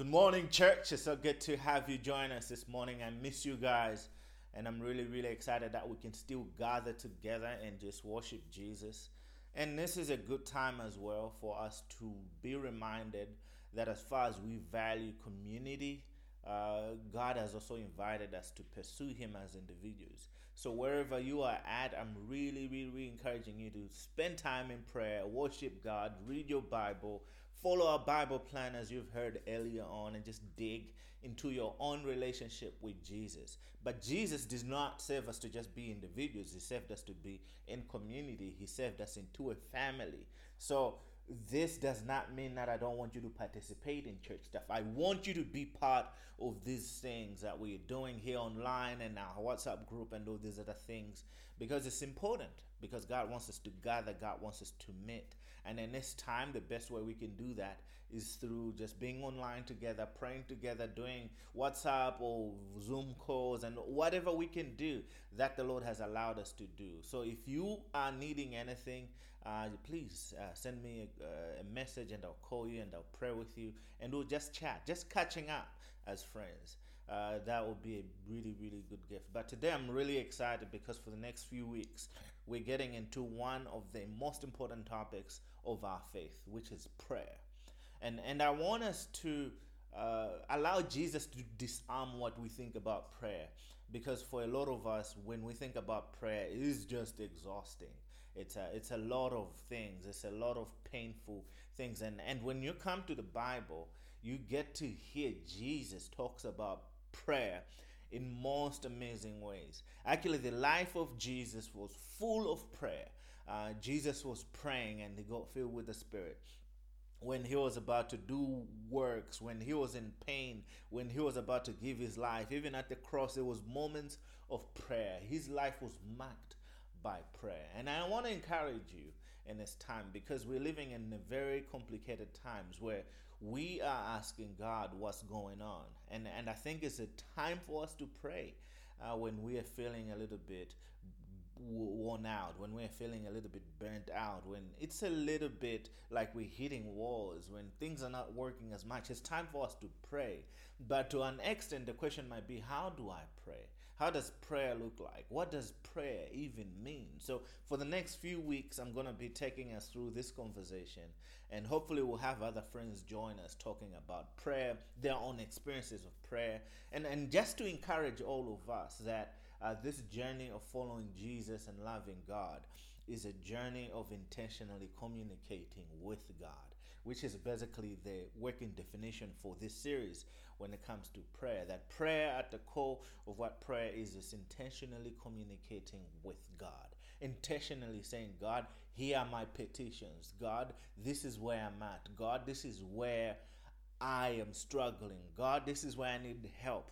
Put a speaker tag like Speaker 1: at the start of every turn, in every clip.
Speaker 1: Good morning, church. It's so good to have you join us this morning. I miss you guys, and I'm really, really excited that we can still gather together and just worship Jesus. And this is a good time as well for us to be reminded that as far as we value community, uh, God has also invited us to pursue Him as individuals. So, wherever you are at, I'm really, really, really encouraging you to spend time in prayer, worship God, read your Bible, follow our Bible plan as you've heard earlier on, and just dig into your own relationship with Jesus. But Jesus did not save us to just be individuals, He saved us to be in community, He saved us into a family. So, this does not mean that I don't want you to participate in church stuff. I want you to be part of these things that we're doing here online and our WhatsApp group and all these other things because it's important because God wants us to gather, God wants us to meet. And in this time, the best way we can do that is through just being online together, praying together, doing WhatsApp or Zoom calls, and whatever we can do that the Lord has allowed us to do. So if you are needing anything, uh, please uh, send me a, a, message and I'll call you and I'll pray with you and we'll just chat, just catching up as friends. Uh, that would be a really, really good gift. But today I'm really excited because for the next few weeks, we're getting into one of the most important topics of our faith, which is prayer. And, and I want us to uh, allow Jesus to disarm what we think about prayer. Because for a lot of us, when we think about prayer, it is just exhausting. It's a, it's a lot of things, it's a lot of painful things. And, and when you come to the Bible, you get to hear Jesus talks about prayer in most amazing ways. Actually, the life of Jesus was full of prayer. Uh, Jesus was praying and he got filled with the Spirit when he was about to do works, when he was in pain, when he was about to give his life, even at the cross, there was moments of prayer. His life was marked by prayer. And I want to encourage you in this time because we're living in very complicated times where we are asking God what's going on. And, and I think it's a time for us to pray uh, when we are feeling a little bit worn out, when we're feeling a little bit burnt out, when it's a little bit like we're hitting walls, when things are not working as much, it's time for us to pray. But to an extent, the question might be how do I pray? How does prayer look like? What does prayer even mean? So, for the next few weeks, I'm going to be taking us through this conversation, and hopefully, we'll have other friends join us talking about prayer, their own experiences of prayer, and, and just to encourage all of us that uh, this journey of following Jesus and loving God is a journey of intentionally communicating with God, which is basically the working definition for this series when it comes to prayer. That prayer, at the core of what prayer is, is intentionally communicating with God, intentionally saying, God, here are my petitions. God, this is where I'm at. God, this is where I am struggling. God, this is where I need help.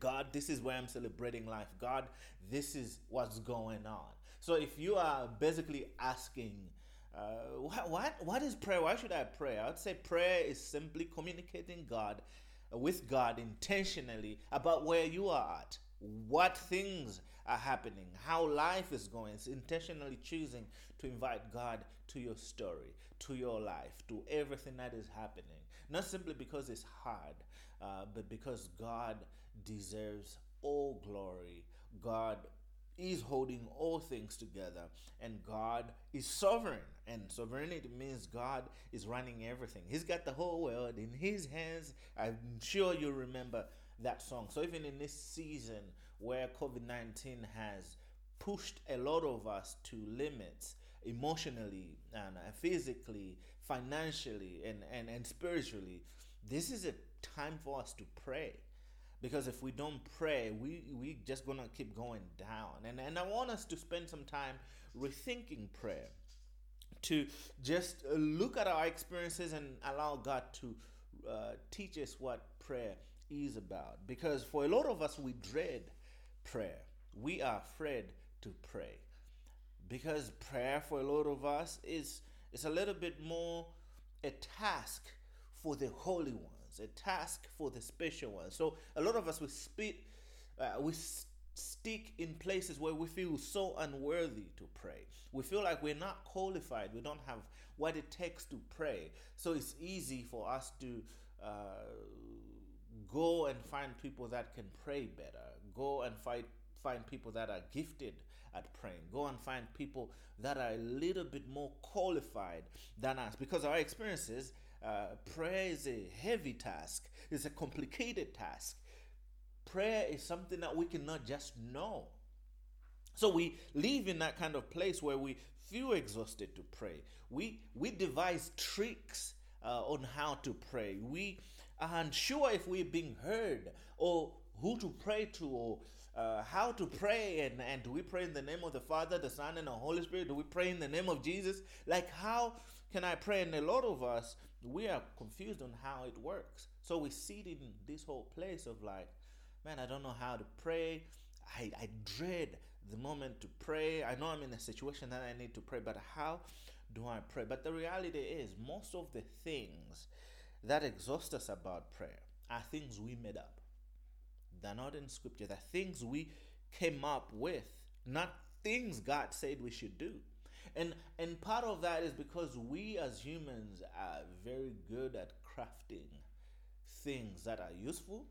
Speaker 1: God, this is where I'm celebrating life. God, this is what's going on. So if you are basically asking, uh, what, what, what is prayer? Why should I pray? I would say prayer is simply communicating God with God intentionally about where you are at, what things are happening, how life is going. It's intentionally choosing to invite God to your story, to your life, to everything that is happening. Not simply because it's hard, uh, but because God deserves all glory. God is holding all things together, and God is sovereign. And sovereignty means God is running everything. He's got the whole world in His hands. I'm sure you remember that song. So, even in this season where COVID 19 has pushed a lot of us to limits emotionally and uh, physically, financially, and, and, and spiritually, this is a time for us to pray because if we don't pray we we just gonna keep going down. And and i want us to spend some time rethinking prayer to just look at our experiences and allow god to uh, teach us what prayer is about. Because for a lot of us we dread prayer. We are afraid to pray. Because prayer for a lot of us is is a little bit more a task for the holy one a task for the special ones. So a lot of us we speak, uh, we stick in places where we feel so unworthy to pray. We feel like we're not qualified. We don't have what it takes to pray. So it's easy for us to uh, go and find people that can pray better. Go and find find people that are gifted at praying. Go and find people that are a little bit more qualified than us. Because our experiences, uh, prayer is a heavy task. It's a complicated task. Prayer is something that we cannot just know. So we live in that kind of place where we feel exhausted to pray. We we devise tricks uh, on how to pray. We are unsure if we're being heard or who to pray to or uh, how to pray and, and do we pray in the name of the Father, the Son, and the Holy Spirit? Do we pray in the name of Jesus? Like, how can I pray? And a lot of us, we are confused on how it works. So we sit in this whole place of like, man, I don't know how to pray. I, I dread the moment to pray. I know I'm in a situation that I need to pray, but how do I pray? But the reality is, most of the things that exhaust us about prayer are things we made up. They're not in scripture. They're things we came up with, not things God said we should do. And and part of that is because we as humans are very good at crafting things that are useful,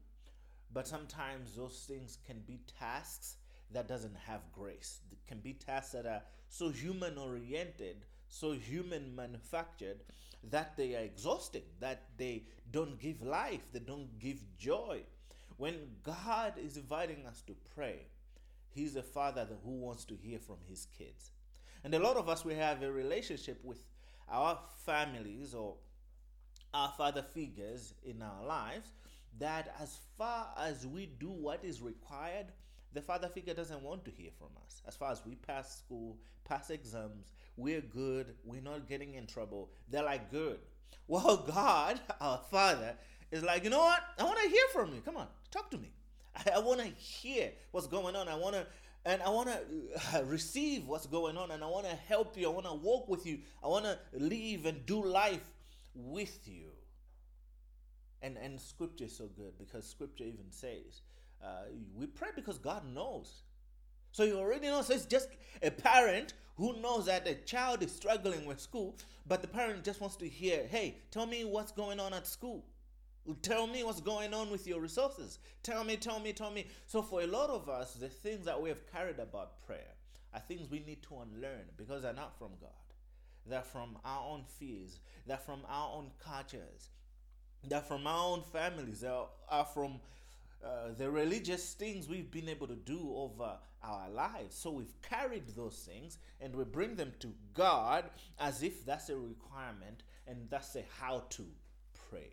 Speaker 1: but sometimes those things can be tasks that doesn't have grace. It can be tasks that are so human oriented, so human manufactured that they are exhausting, that they don't give life, they don't give joy. When God is inviting us to pray, He's a father who wants to hear from his kids. And a lot of us, we have a relationship with our families or our father figures in our lives that as far as we do what is required, the father figure doesn't want to hear from us. As far as we pass school, pass exams, we're good, we're not getting in trouble. They're like, good. Well, God, our father, is like, you know what? I want to hear from you. Come on, talk to me. I, I want to hear what's going on. I want to and I want to uh, receive what's going on and I want to help you. I want to walk with you. I want to live and do life with you. And and scripture is so good because scripture even says uh, we pray because God knows. So you already know. So it's just a parent who knows that a child is struggling with school, but the parent just wants to hear, "Hey, tell me what's going on at school." Tell me what's going on with your resources. Tell me, tell me, tell me. So, for a lot of us, the things that we have carried about prayer are things we need to unlearn because they're not from God. They're from our own fears, they're from our own cultures, they're from our own families, they are from uh, the religious things we've been able to do over our lives. So we've carried those things and we bring them to God as if that's a requirement and that's a how to pray.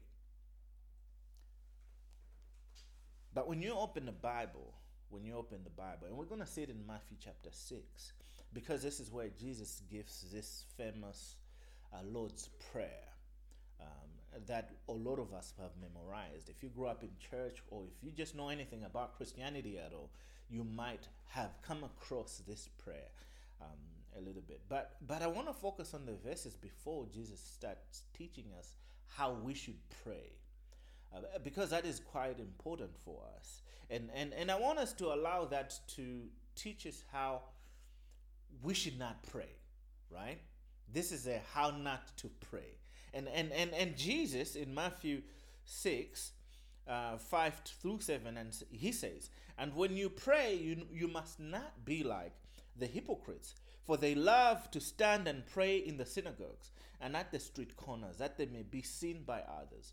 Speaker 1: But when you open the Bible, when you open the Bible, and we're going to see it in Matthew chapter 6, because this is where Jesus gives this famous uh, Lord's Prayer um, that a lot of us have memorized. If you grew up in church or if you just know anything about Christianity at all, you might have come across this prayer um, a little bit. But, but I want to focus on the verses before Jesus starts teaching us how we should pray uh, because that is quite important for us. And, and, and I want us to allow that to teach us how we should not pray, right? This is a how not to pray. And, and, and, and Jesus in Matthew 6, uh, 5 through 7, and he says, And when you pray, you, you must not be like the hypocrites, for they love to stand and pray in the synagogues and at the street corners, that they may be seen by others.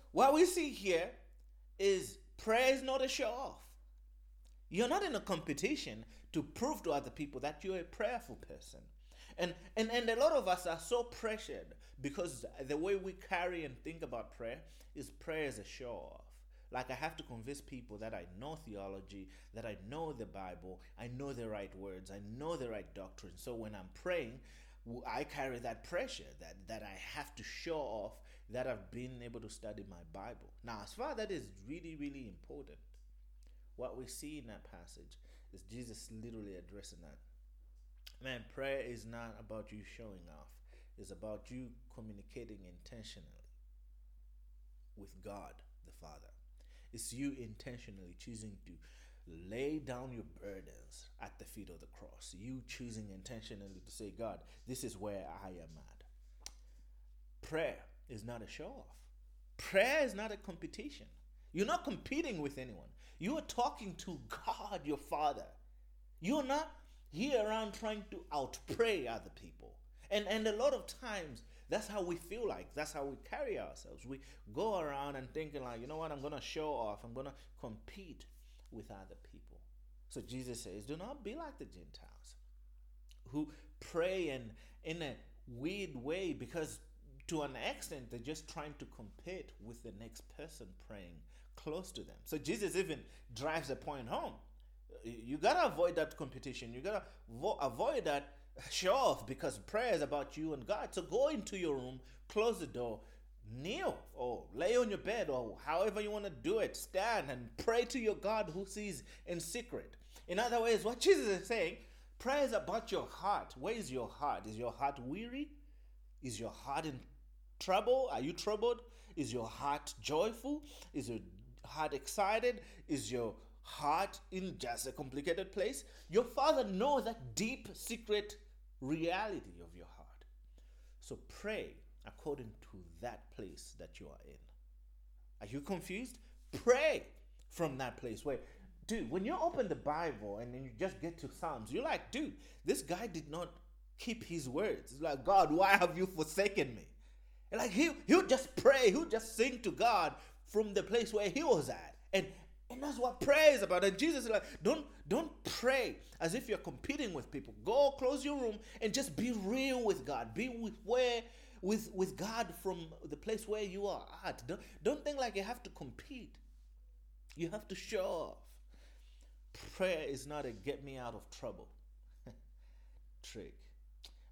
Speaker 1: what we see here is prayer is not a show off. You're not in a competition to prove to other people that you're a prayerful person. And, and, and a lot of us are so pressured because the way we carry and think about prayer is prayer is a show off. Like I have to convince people that I know theology, that I know the Bible, I know the right words, I know the right doctrine. So when I'm praying, I carry that pressure that, that I have to show off that I've been able to study my Bible. Now, as far that is really, really important, what we see in that passage is Jesus literally addressing that. Man, prayer is not about you showing off, it's about you communicating intentionally with God the Father. It's you intentionally choosing to lay down your burdens at the feet of the cross. You choosing intentionally to say, God, this is where I am at. Prayer is not a show off, prayer is not a competition. You're not competing with anyone. You are talking to God, your Father. You're not here around trying to outpray other people. And, and a lot of times, that's how we feel like. That's how we carry ourselves. We go around and thinking like, you know what, I'm going to show off. I'm going to compete with other people. So Jesus says, do not be like the Gentiles who pray and in a weird way because to an extent they're just trying to compete with the next person praying close to them. So Jesus even drives a point home. You gotta avoid that competition. You gotta vo- avoid that show off because prayer is about you and God. So go into your room, close the door, kneel or lay on your bed or however you want to do it. Stand and pray to your God who sees in secret. In other words, what Jesus is saying, prayer is about your heart. Where is your heart? Is your heart weary? Is your heart in trouble? Are you troubled? Is your heart joyful? Is your heart excited? Is your heart in just a complicated place? Your Father knows that deep, secret reality of your heart. So pray according to that place that you are in. Are you confused? Pray from that place where, dude, when you open the Bible and then you just get to Psalms, you're like, dude, this guy did not keep his words. It's like, God, why have you forsaken me? Like he he'll just pray, he'll just sing to God from the place where he was at. And and that's what prayer is about. And Jesus is like, don't don't pray as if you're competing with people. Go close your room and just be real with God. Be with where with with God from the place where you are at. Don't don't think like you have to compete. You have to show off. Prayer is not a get me out of trouble trick.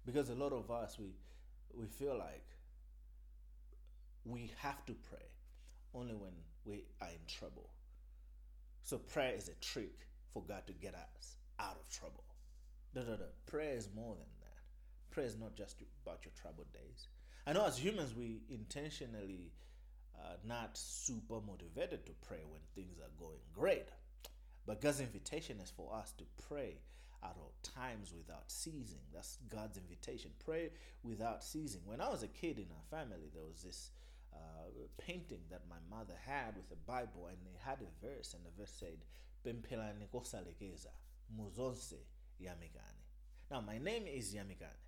Speaker 1: Because a lot of us we we feel like we have to pray only when we are in trouble. So prayer is a trick for God to get us out of trouble. No, no, no. Prayer is more than that. Prayer is not just about your troubled days. I know as humans we intentionally uh, not super motivated to pray when things are going great. But God's invitation is for us to pray at all times without ceasing. That's God's invitation. Pray without ceasing. When I was a kid in our family, there was this uh, painting that my mother had with a Bible, and they had a verse, and the verse said, "Pempelani kosalekeza muzonse yamigane." Now, my name is Yamigane.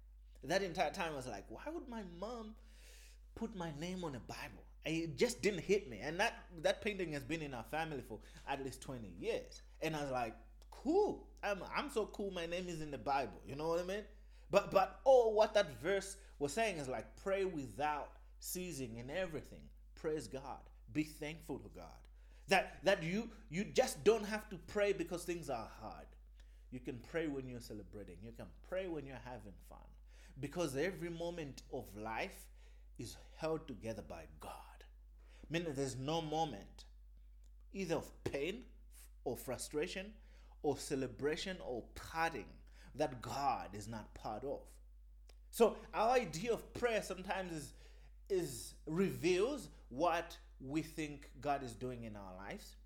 Speaker 1: That entire time, I was like, why would my mom put my name on a Bible? It just didn't hit me. And that that painting has been in our family for at least 20 years. And I was like, cool. I'm I'm so cool. My name is in the Bible. You know what I mean? But but oh, what that verse was saying is like pray without ceasing in everything. Praise God. Be thankful to God. That that you you just don't have to pray because things are hard. You can pray when you're celebrating. You can pray when you're having fun. Because every moment of life is held together by God. Meaning there's no moment either of pain or frustration or celebration or parting that God is not part of. So our idea of prayer sometimes is is reveals what we think God is doing in our lives,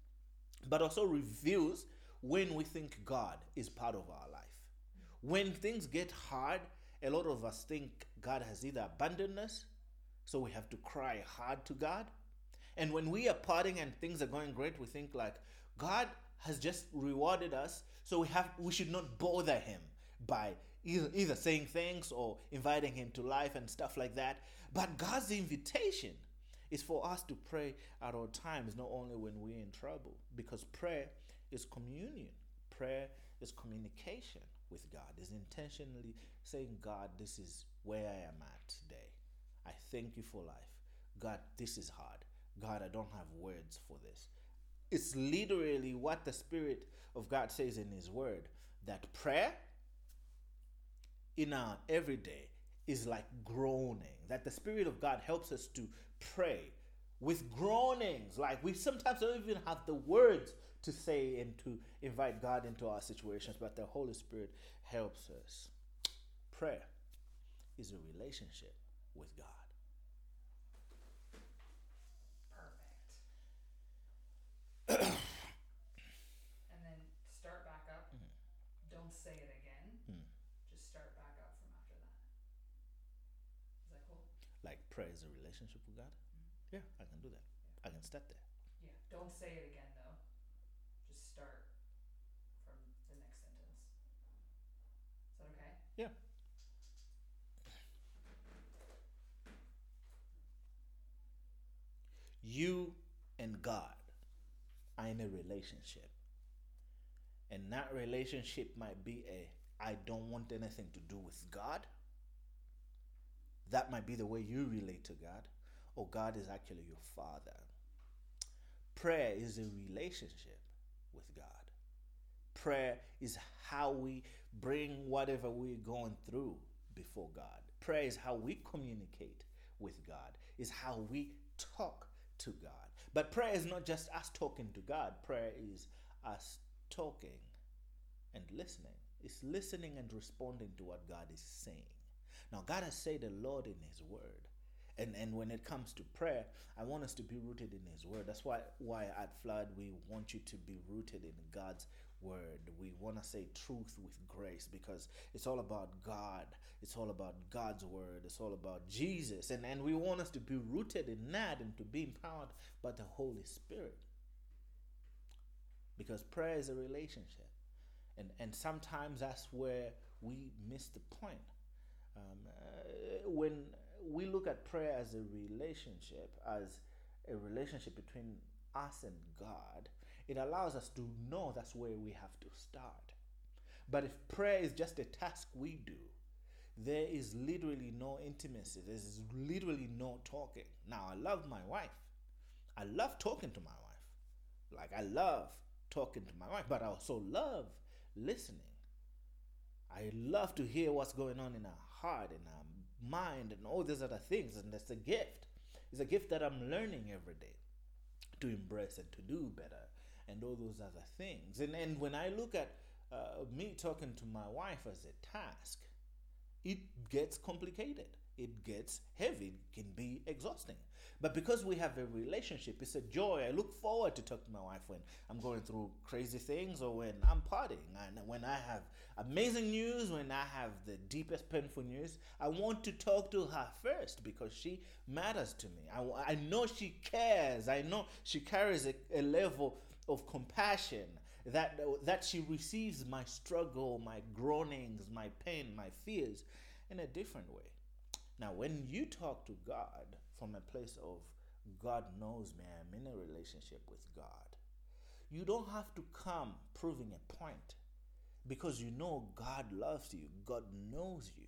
Speaker 1: but also reveals when we think God is part of our life. When things get hard, a lot of us think God has either abandoned us, so we have to cry hard to God. And when we are parting and things are going great, we think like God has just rewarded us, so we have we should not bother him by either, either saying thanks or inviting him to life and stuff like that. But God's invitation is for us to pray at all times, not only when we're in trouble, because prayer is communion. Prayer is communication with God, is intentionally saying, God, this is where I am at today. I thank you for life. God, this is hard. God, I don't have words for this. It's literally what the Spirit of God says in His Word that prayer in our everyday is like groaning, that the Spirit of God helps us to pray with groanings. Like we sometimes don't even have the words to say and to invite God into our situations, but the Holy Spirit helps us. Prayer is a relationship with God.
Speaker 2: Perfect. and then start back up. Don't say it again.
Speaker 1: Hmm.
Speaker 2: Just start back up from after that. Is that cool?
Speaker 1: Like prayer is a relationship with God. Mm-hmm. Yeah, I can do that. I can start there.
Speaker 2: Yeah. Don't say it again though. Just start from the next sentence. Is that okay?
Speaker 1: Yeah. You and God are in a relationship. And that relationship might be a I don't want anything to do with God. That might be the way you relate to God. Or God is actually your father. Prayer is a relationship with God. Prayer is how we bring whatever we're going through before God. Prayer is how we communicate with God, is how we talk to God. But prayer is not just us talking to God, prayer is us talking and listening. It's listening and responding to what God is saying. Now, God has said a lot in His Word. And, and when it comes to prayer, I want us to be rooted in His Word. That's why, why at Flood we want you to be rooted in God's Word. We want to say truth with grace because it's all about God. It's all about God's Word. It's all about Jesus. And, and we want us to be rooted in that and to be empowered by the Holy Spirit. Because prayer is a relationship. And, and sometimes that's where we miss the point. Um, uh, when we look at prayer as a relationship, as a relationship between us and God, it allows us to know that's where we have to start. But if prayer is just a task we do, there is literally no intimacy. There's literally no talking. Now, I love my wife. I love talking to my wife. Like, I love talking to my wife, but I also love listening. I love to hear what's going on in her heart and her mind and all these other things. And that's a gift. It's a gift that I'm learning every day to embrace and to do better and all those other things. And and when I look at uh, me talking to my wife as a task, it gets complicated. It gets heavy. It can be exhausting. But because we have a relationship, it's a joy. I look forward to talk to my wife when I'm going through crazy things or when I'm partying. And when I have amazing news, when I have the deepest painful news, I want to talk to her first because she matters to me. I, I know she cares. I know she carries a, a level of compassion that that she receives my struggle, my groanings, my pain, my fears in a different way. Now, when you talk to God from a place of God knows me, I'm in a relationship with God, you don't have to come proving a point because you know God loves you, God knows you.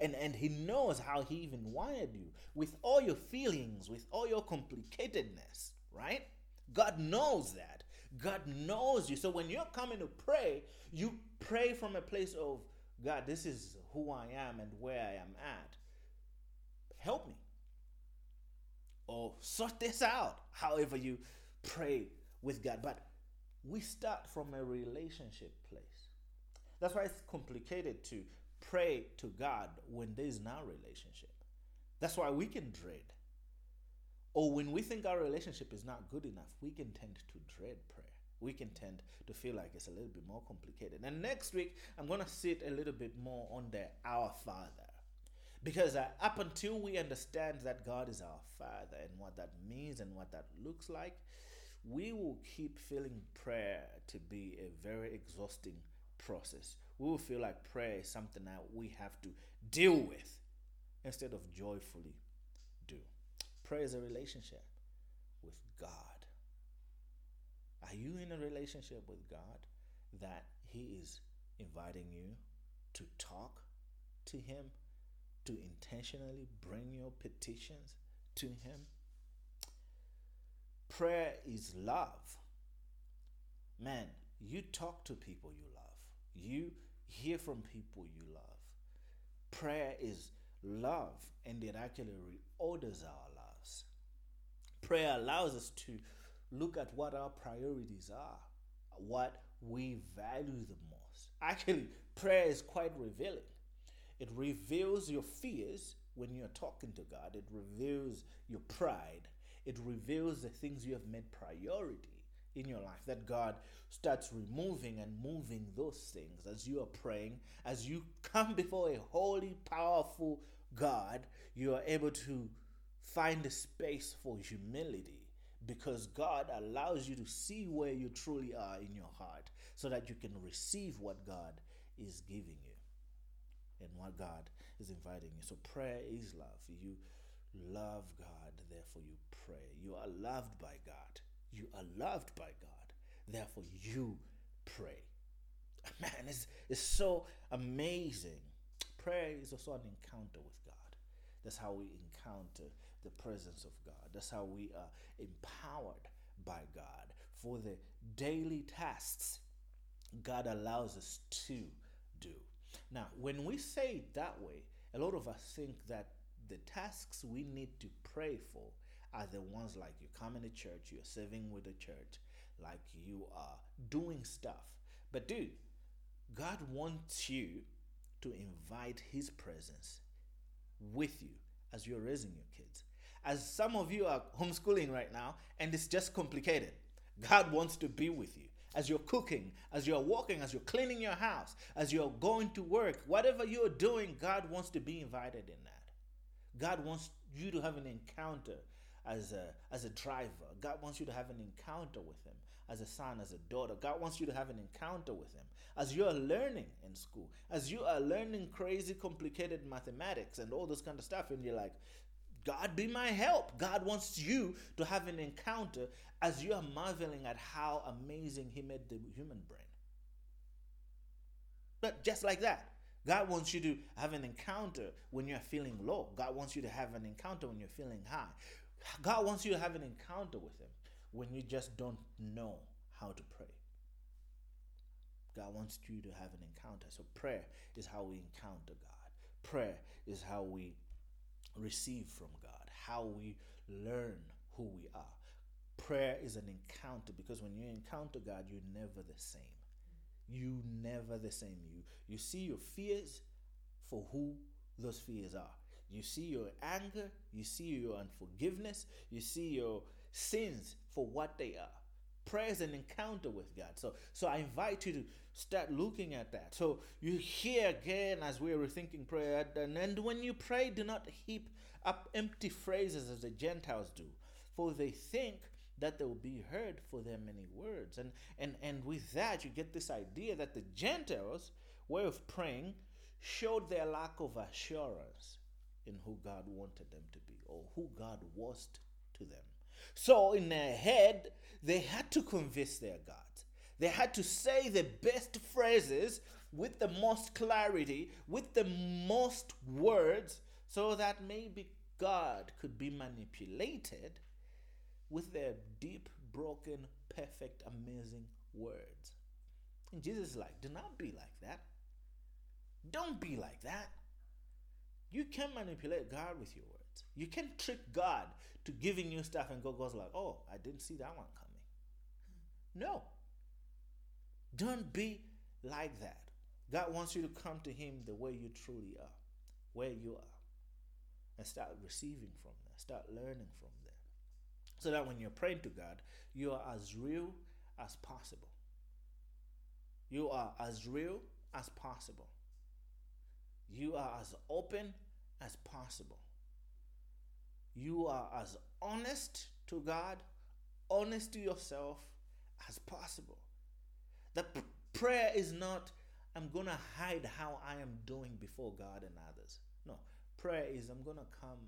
Speaker 1: And, and he knows how he even wired you with all your feelings, with all your complicatedness, right? God knows that. God knows you. So when you're coming to pray, you pray from a place of God, this is who I am and where I am at. Help me. Or sort this out, however you pray with God. But we start from a relationship place. That's why it's complicated to pray to God when there is no relationship. That's why we can dread. Or when we think our relationship is not good enough, we can tend to dread prayer. We can tend to feel like it's a little bit more complicated. And next week, I'm going to sit a little bit more on the Our Father. Because uh, up until we understand that God is our Father and what that means and what that looks like, we will keep feeling prayer to be a very exhausting process. We will feel like prayer is something that we have to deal with instead of joyfully do. Prayer is a relationship with God. Are you in a relationship with God that He is inviting you to talk to Him, to intentionally bring your petitions to Him? Prayer is love. Man, you talk to people you love, you hear from people you love. Prayer is love, and it actually reorders our lives. Prayer allows us to look at what our priorities are, what we value the most. Actually, prayer is quite revealing. It reveals your fears when you're talking to God, it reveals your pride, it reveals the things you have made priority in your life that God starts removing and moving those things as you are praying, as you come before a holy, powerful God, you are able to find a space for humility because God allows you to see where you truly are in your heart so that you can receive what God is giving you and what God is inviting you. So prayer is love. You love God, therefore you pray. You are loved by God. You are loved by God, therefore you pray. Man, it's, it's so amazing. Prayer is also an encounter with God. That's how we encounter the presence of God. That's how we are empowered by God for the daily tasks God allows us to do. Now, when we say it that way, a lot of us think that the tasks we need to pray for are the ones like you coming to church, you're serving with the church, like you are doing stuff. But, dude, God wants you to invite His presence with you as you're raising your kids. As some of you are homeschooling right now, and it's just complicated, God wants to be with you. As you're cooking, as you're walking, as you're cleaning your house, as you're going to work, whatever you're doing, God wants to be invited in that. God wants you to have an encounter as a, as a driver. God wants you to have an encounter with Him as a son, as a daughter. God wants you to have an encounter with Him as you are learning in school, as you are learning crazy, complicated mathematics and all this kind of stuff. And you're like, God be my help. God wants you to have an encounter as you are marveling at how amazing He made the human brain. But just like that, God wants you to have an encounter when you're feeling low. God wants you to have an encounter when you're feeling high. God wants you to have an encounter with Him when you just don't know how to pray. God wants you to have an encounter. So, prayer is how we encounter God. Prayer is how we receive from God, how we learn who we are. Prayer is an encounter because when you encounter God, you're never the same. You never the same. You you see your fears for who those fears are. You see your anger, you see your unforgiveness, you see your sins for what they are. Prayer is an encounter with God. So, so I invite you to start looking at that. So you hear again as we are rethinking prayer, and, and when you pray, do not heap up empty phrases as the Gentiles do, for they think that they will be heard for their many words. And and and with that, you get this idea that the Gentiles' way of praying showed their lack of assurance in who God wanted them to be or who God was to them. So, in their head, they had to convince their God. They had to say the best phrases with the most clarity, with the most words, so that maybe God could be manipulated with their deep, broken, perfect, amazing words. And Jesus is like, do not be like that. Don't be like that. You can manipulate God with your words. You can trick God to giving you stuff, and God goes like, "Oh, I didn't see that one coming." No. Don't be like that. God wants you to come to Him the way you truly are, where you are, and start receiving from there. Start learning from there, so that when you're praying to God, you are as real as possible. You are as real as possible. You are as open as possible. You are as honest to God, honest to yourself as possible. The p- prayer is not, I'm going to hide how I am doing before God and others. No, prayer is, I'm going to come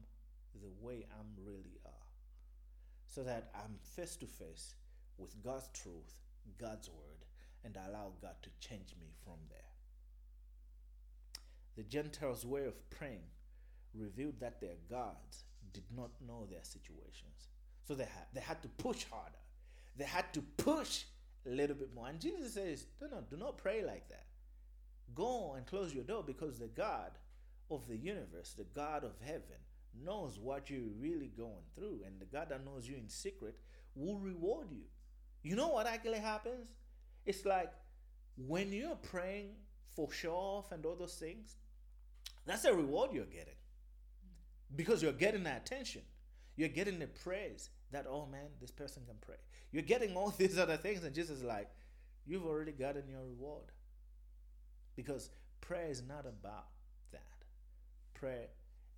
Speaker 1: the way I'm really are. So that I'm face to face with God's truth, God's word, and allow God to change me from there. The Gentiles' way of praying revealed that their gods did not know their situations. So they had, they had to push harder. They had to push a little bit more. And Jesus says, do not, do not pray like that. Go and close your door because the God of the universe, the God of heaven, knows what you're really going through, and the God that knows you in secret will reward you. You know what actually happens? It's like when you're praying for show off and all those things, that's a reward you're getting because you're getting the attention, you're getting the praise that, oh man, this person can pray. You're getting all these other things, and Jesus is like, you've already gotten your reward. Because prayer is not about that. Prayer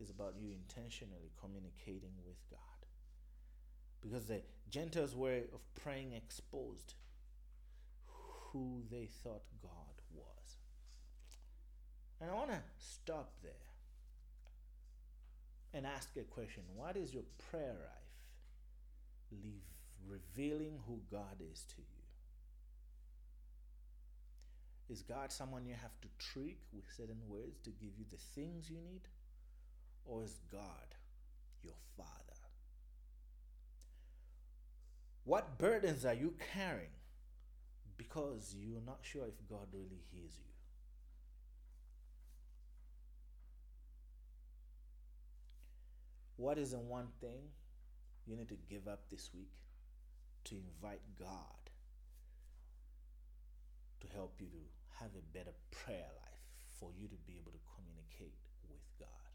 Speaker 1: is about you intentionally communicating with God. Because the Gentiles' way of praying exposed who they thought God was. And I want to stop there and ask a question What is your prayer life? Leave revealing who God is to you. Is God someone you have to trick with certain words to give you the things you need? Or is God your Father? What burdens are you carrying because you're not sure if God really hears you? What is the one thing you need to give up this week to invite God to help you to have a better prayer life for you to be able to communicate with God?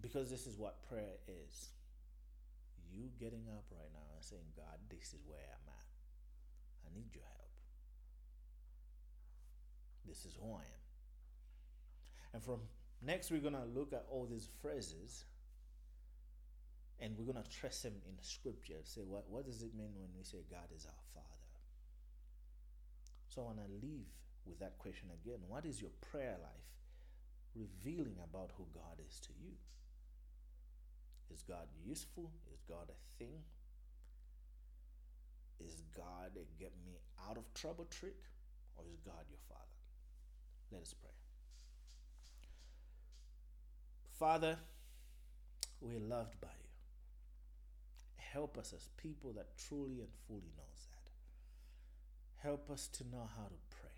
Speaker 1: Because this is what prayer is. You getting up right now and saying, God, this is where I'm at. I need your help. This is who I am. And from next, we're going to look at all these phrases and we're going to trace them in scripture. Say, what, what does it mean when we say God is our Father? So I want to leave with that question again. What is your prayer life revealing about who God is to you? Is God useful? Is God a thing? Is God a get me out of trouble trick? Or is God your Father? Let us pray. Father, we're loved by you. Help us as people that truly and fully knows that. Help us to know how to pray.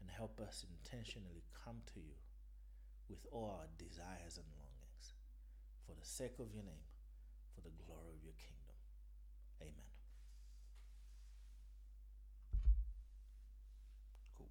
Speaker 1: And help us intentionally come to you with all our desires and longings for the sake of your name, for the glory of your kingdom. Amen. Cool.